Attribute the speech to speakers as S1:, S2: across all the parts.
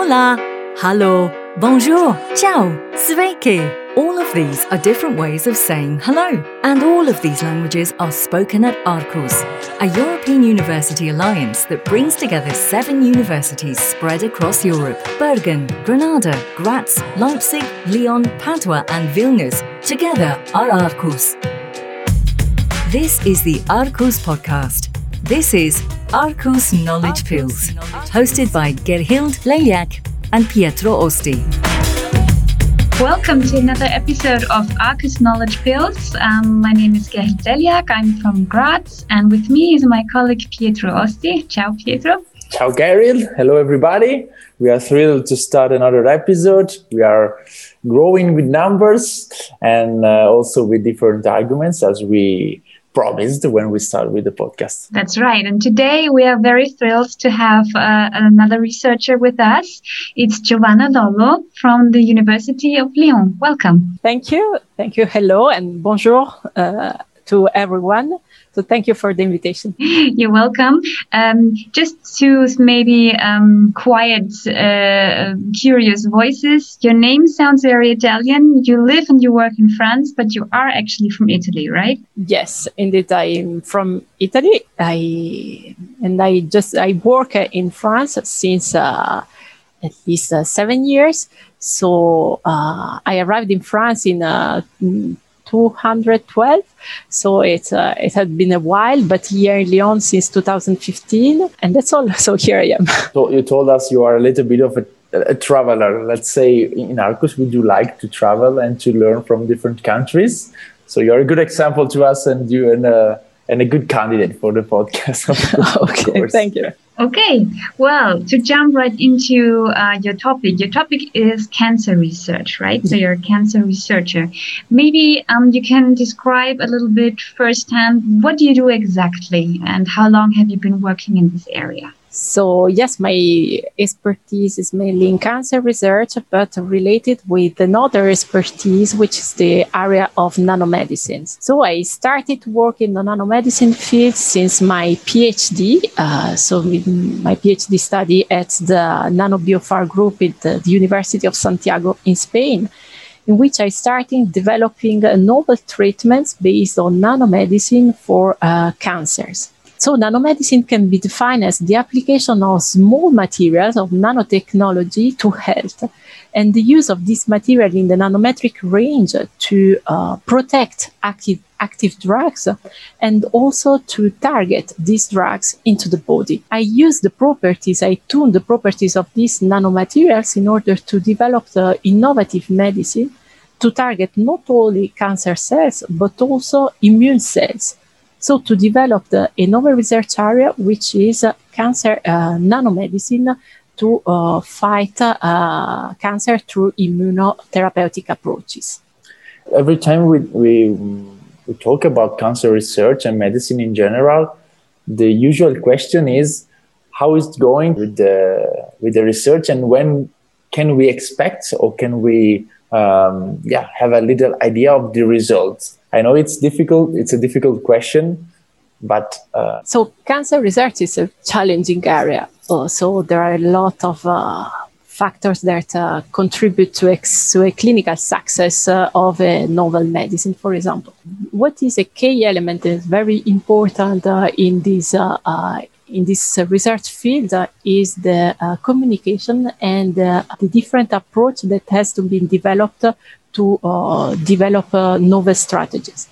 S1: hola, hallo, bonjour, ciao, sveiki. All of these are different ways of saying hello, and all of these languages are spoken at Arqus, a European university alliance that brings together seven universities spread across Europe Bergen, Granada, Graz, Leipzig, Lyon, Padua, and Vilnius. Together are Arqus. This is the Arqus podcast. This is Arqus Knowledge Pills, hosted by Gerhild Leliak and Pietro Osti.
S2: Welcome to another episode of Arqus Knowledge Pills. Um, my name is Gerhild Leliak. I'm from Graz, and with me is my colleague Pietro Osti. Ciao, Pietro.
S3: Ciao, Gerhild. Hello, everybody. We are thrilled to start another episode. We are growing with numbers and uh, also with different arguments as we promised when we start with the podcast.
S2: That's right. And today we are very thrilled to have uh, another researcher with us. It's Giovanna Lollo from the University of Lyon. Welcome.
S4: Thank you. Thank you. Hello and bonjour uh, to everyone. So thank you for the invitation.
S2: You're welcome. Um, just to maybe um, quiet uh, curious voices, your name sounds very Italian. You live and you work in France, but you are actually from Italy, right?
S4: Yes, indeed. I'm from Italy. I and I just I work in France since uh, at least uh, seven years. So uh, I arrived in France in uh, 212. So it uh, it had been a while, but here in Lyon since 2015, and that's all. So here I am.
S3: So you told us you are a little bit of a, a traveler. Let's say in Arqus, we do like to travel and to learn from different countries. So you're a good example to us, and you and. Uh, and a good candidate for the podcast.
S4: okay, thank you.
S2: Okay, well, to jump right into uh, your topic, your topic is cancer research, right? So you're a cancer researcher. Maybe um, you can describe a little bit firsthand what do you do exactly, and how long have you been working in this area?
S4: So yes, my expertise is mainly in cancer research, but related with another expertise, which is the area of nanomedicine. So I started to work in the nanomedicine field since my PhD. Uh, so my PhD study at the NanoBioFar group at the University of Santiago in Spain in which I started developing novel treatments based on nanomedicine for uh, cancers. So nanomedicine can be defined as the application of small materials of nanotechnology to health and the use of this material in the nanometric range to uh, protect active, active drugs and also to target these drugs into the body. I use the properties, I tune the properties of these nanomaterials in order to develop the innovative medicine to target not only cancer cells but also immune cells so to develop the, a novel research area, which is cancer uh, nanomedicine to uh, fight uh, cancer through immunotherapeutic approaches.
S3: Every time we, we, we talk about cancer research and medicine in general, the usual question is how is it going with the, with the research and when can we expect or can we um, yeah, have a little idea of the results? I know it's difficult. It's a difficult question, but uh,
S4: so cancer research is a challenging area. Uh, so there are a lot of uh, factors that uh, contribute to, ex- to, a clinical success uh, of a novel medicine, for example. What is a key element that is very important uh, in this in this research field is the communication and the different approach that has to be developed to uh, develop uh, novel strategies.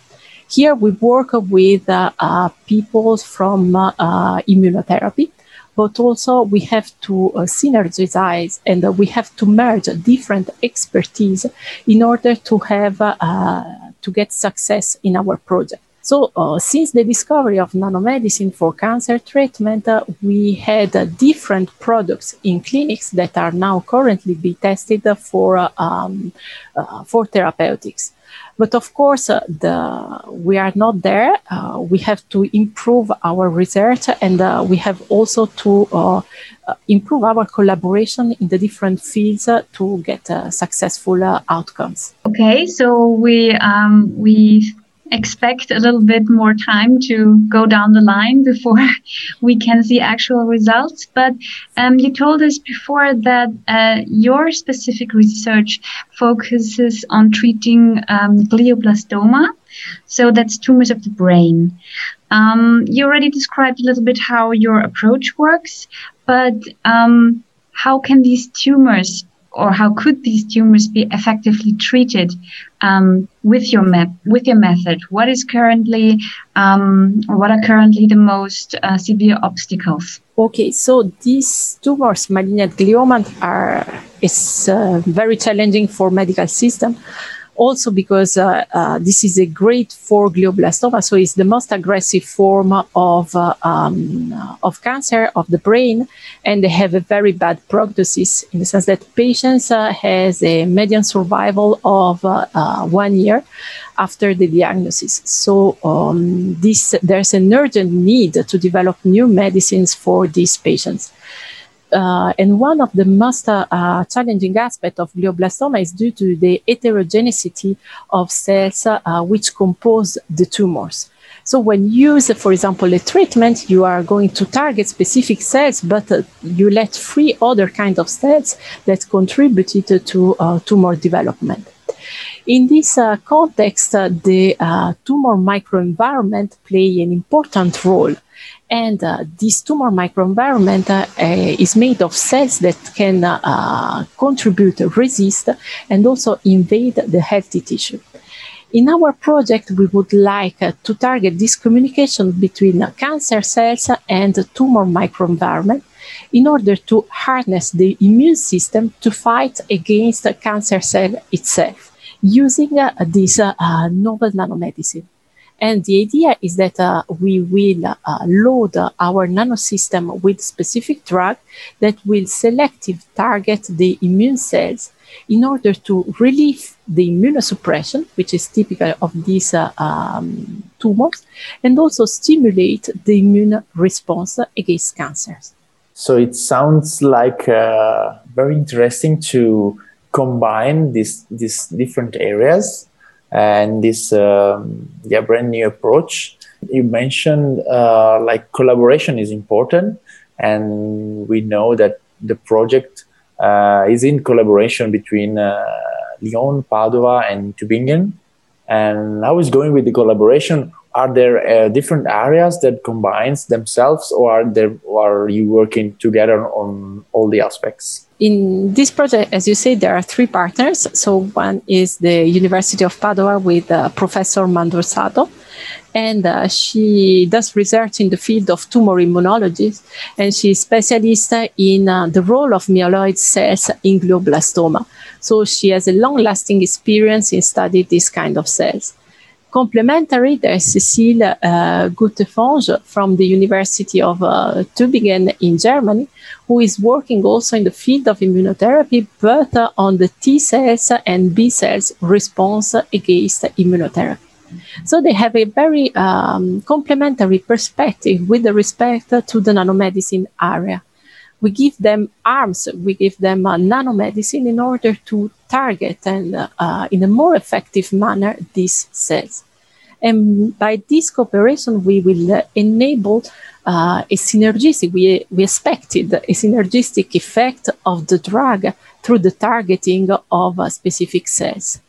S4: Here we work with uh, people from immunotherapy, but also we have to synergize and we have to merge different expertise in order to have to get success in our project. So, uh, since the discovery of nanomedicine for cancer treatment, uh, we had uh, different products in clinics that are now currently being tested for, uh, um, uh, for therapeutics. But of course, uh, the, we are not there. we have to improve our research and we have also to improve our collaboration in the different fields to get successful outcomes.
S2: Okay, so we, um, we expect a little bit more time to go down the line before we can see actual results. But um, you told us before that uh, your specific research focuses on treating um, glioblastoma. So that's tumors of the brain. Um, you already described a little bit how your approach works, but um, how can these tumors or how could these tumors be effectively treated um, with your map with your method? What is currently um, what are currently the most uh, severe obstacles?
S4: Okay, so these tumors, malignant glioma, are is uh, very challenging for medical system also because uh, uh, this is a grade 4 glioblastoma, so it's the most aggressive form of, uh, um, of cancer of the brain, and they have a very bad prognosis in the sense that patients uh, has a median survival of uh, uh, one year after the diagnosis. So um, this, there's an urgent need to develop new medicines for these patients. Uh, and one of the most uh, uh, challenging aspects of glioblastoma is due to the heterogeneity of cells uh, which compose the tumors. So when you use, for example, a treatment, you are going to target specific cells, but uh, you let free other kinds of cells that contributed to uh, tumor development. In this context, the tumor microenvironment play an important role and uh, this tumor microenvironment uh, is made of cells that can uh, contribute, resist, and also invade the healthy tissue. In our project, we would like uh, to target this communication between cancer cells and tumor microenvironment in order to harness the immune system to fight against the cancer cell itself using uh, this uh, novel nanomedicine. And the idea is that uh, we will uh, load our nanosystem with specific drug that will selectively target the immune cells in order to relieve the immunosuppression, which is typical of these uh, um, tumors, and also stimulate the immune response against cancers.
S3: So it sounds like uh, very interesting to combine these, these different areas and this um, yeah brand new approach you mentioned uh, like collaboration is important and we know that the project uh, is in collaboration between uh, Lyon, Padua, and Tübingen. And how is going with the collaboration? Are there uh, different areas that combines themselves, or are there or are you working together on all the aspects?
S4: In this project, as you say, there are three partners. So one is the University of Padua with uh, Professor Mandruzzato, and uh, she does research in the field of tumor immunology, and she's specialist in uh, the role of myeloid cells in glioblastoma. So she has a long-lasting experience in studying this kind of cells. Complementary, there's Cécile uh, from the University of uh, Tübingen in Germany, who is working also in the field of immunotherapy, but uh, on the T cells and B cells response against immunotherapy. So they have a very um, complementary perspective with respect to the nanomedicine area. We give them arms, we give them uh, nanomedicine in order to target and uh, in a more effective manner these cells. And by this cooperation, we will enable uh, a synergistic, we, we expected a synergistic effect of the drug through the targeting of uh, specific cells.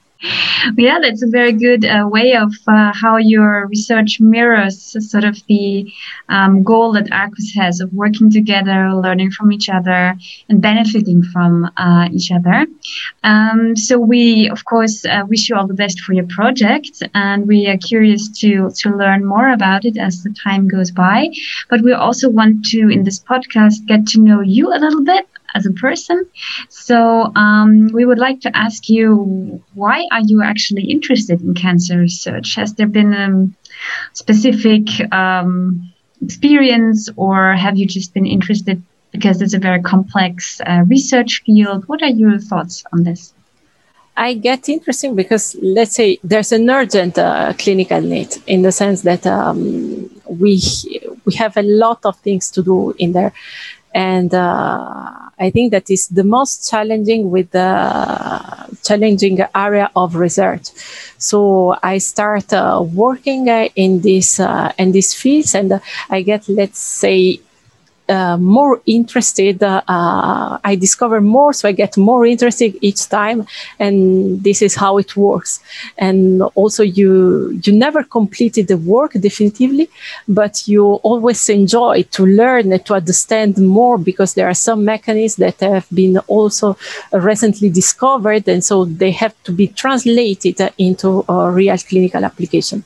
S2: Yeah, that's a very good uh, way of uh, how your research mirrors sort of the um, goal that Arqus has of working together, learning from each other, and benefiting from uh, each other. Um, so we, of course, uh, wish you all the best for your project, and we are curious to to learn more about it as the time goes by. But we also want to, in this podcast, get to know you a little bit as a person. So um, we would like to ask you, why are you actually interested in cancer research? Has there been a specific um, experience, or have you just been interested because it's a very complex uh, research field? What are your thoughts on this?
S4: I get interesting because let's say there's an urgent uh, clinical need in the sense that um, we we have a lot of things to do in there, and uh, I think that is the most challenging with the challenging area of research. So I start uh, working uh, in this uh, in these fields, and I get, let's say, uh, more interested. Uh, I discover more, so I get more interested each time, and this is how it works. And also, you you never completed the work definitively, but you always enjoy to learn and to understand more because there are some mechanisms that have been also recently discovered, and so they have to be translated into a real clinical application.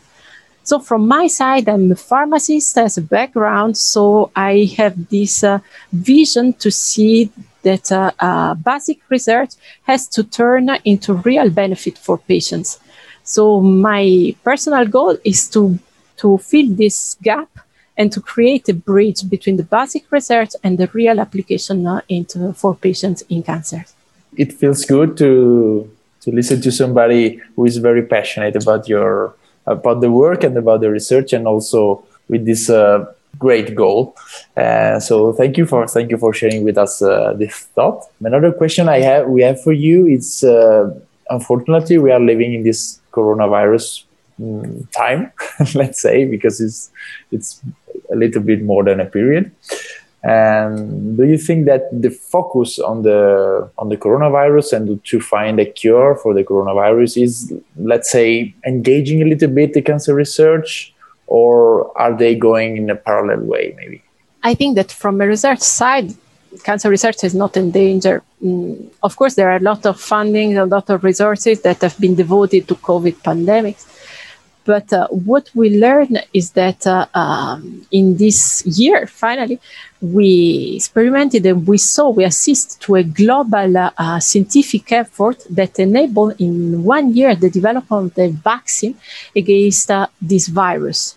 S4: So from my side, I'm a pharmacist as a background, so I have this uh, vision to see that uh, uh, basic research has to turn into real benefit for patients. So my personal goal is to to fill this gap and to create a bridge between the basic research and the real application uh, into for patients in cancer.
S3: It feels good to to listen to somebody who is very passionate about your about the work and about the research and also with this uh, great goal. Uh, so thank you for thank you for sharing with us uh, this thought. Another question I have we have for you is uh, unfortunately we are living in this coronavirus um, time, let's say, because it's it's a little bit more than a period. And do you think that the focus on the on the coronavirus and to find a cure for the coronavirus is, let's say, engaging a little bit the cancer research, or are they going in a parallel way, maybe?
S4: I think that from a research side, cancer research is not in danger. Mm, of course, there are a lot of funding, a lot of resources that have been devoted to COVID pandemics. But uh, what we learned is that uh, um, in this year, finally, we experimented and we saw, we assist to a global uh, scientific effort that enabled in one year the development of the vaccine against uh, this virus.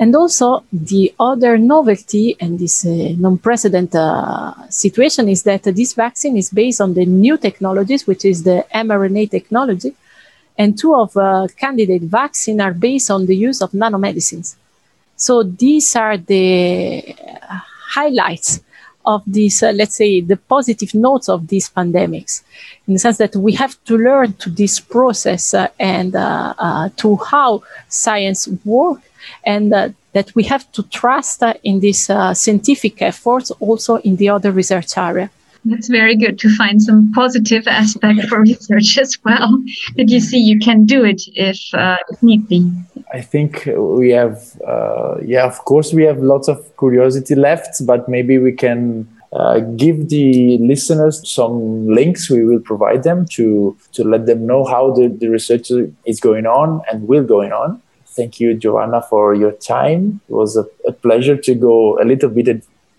S4: And also the other novelty and this uh, non-precedent uh, situation is that this vaccine is based on the new technologies, which is the mRNA technology. And two of uh, candidate vaccine are based on the use of nanomedicines. So these are the highlights of these, uh, let's say, the positive notes of these pandemics, in the sense that we have to learn to this process uh, and uh, uh to how science works, and uh, that we have to trust uh, in these scientific efforts also in the other research area.
S2: That's very good to find some positive aspect for research as well. That you see you can do it if, if need be.
S3: I think we have, uh, yeah, of course, we have lots of curiosity left, but maybe we can uh, give the listeners some links. We will provide them to to let them know how the, the research is going on and will going on. Thank you, Joanna, for your time. It was a, a pleasure to go a little bit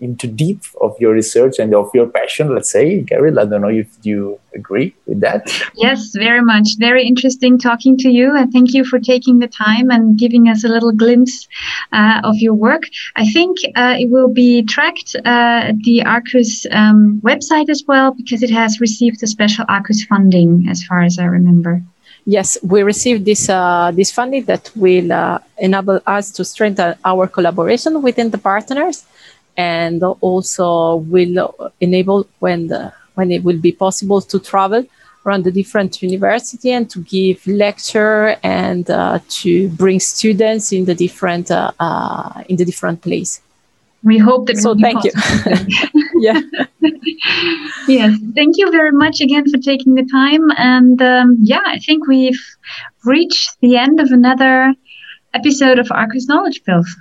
S3: into deep of your research and of your passion, let's say. Gary, I don't know if you agree with that.
S2: Yes, very much. Very interesting talking to you. And thank you for taking the time and giving us a little glimpse uh, of your work. I think uh, it will be tracked uh, at the Arqus um, website as well because it has received a special Arqus funding, as far as I remember.
S4: Yes, we received this uh, this funding that will uh, enable us to strengthen our collaboration within the partners and also will enable when the, when it will be possible to travel around the different university and to give lecture and uh, to bring students in the different uh, uh, in the different place.
S2: We hope that.
S4: So thank you. yeah.
S2: yes, thank you very much again for taking the time. And um, yeah, I think we've reached the end of another episode of Arqus Knowledge Pills.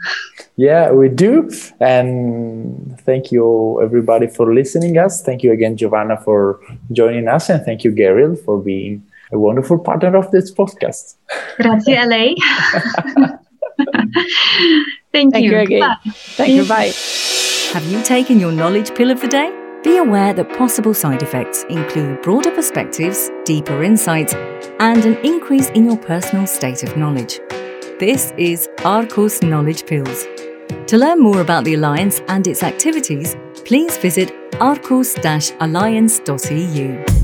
S3: Yeah, we do. And thank you everybody for listening us. Thank you again, Giovanna, for joining us. And thank you, Gabriel, for being a wonderful partner of this podcast.
S2: Grazie a lei. thank,
S4: thank, you. you again. Bye. Thank you. Bye.
S1: Have you taken your knowledge pill of the day? Be aware that possible side effects include broader perspectives, deeper insights, and an increase in your personal state of knowledge. This is Arqus Knowledge Pills. To learn more about the Alliance and its activities, please visit arqus-alliance.eu.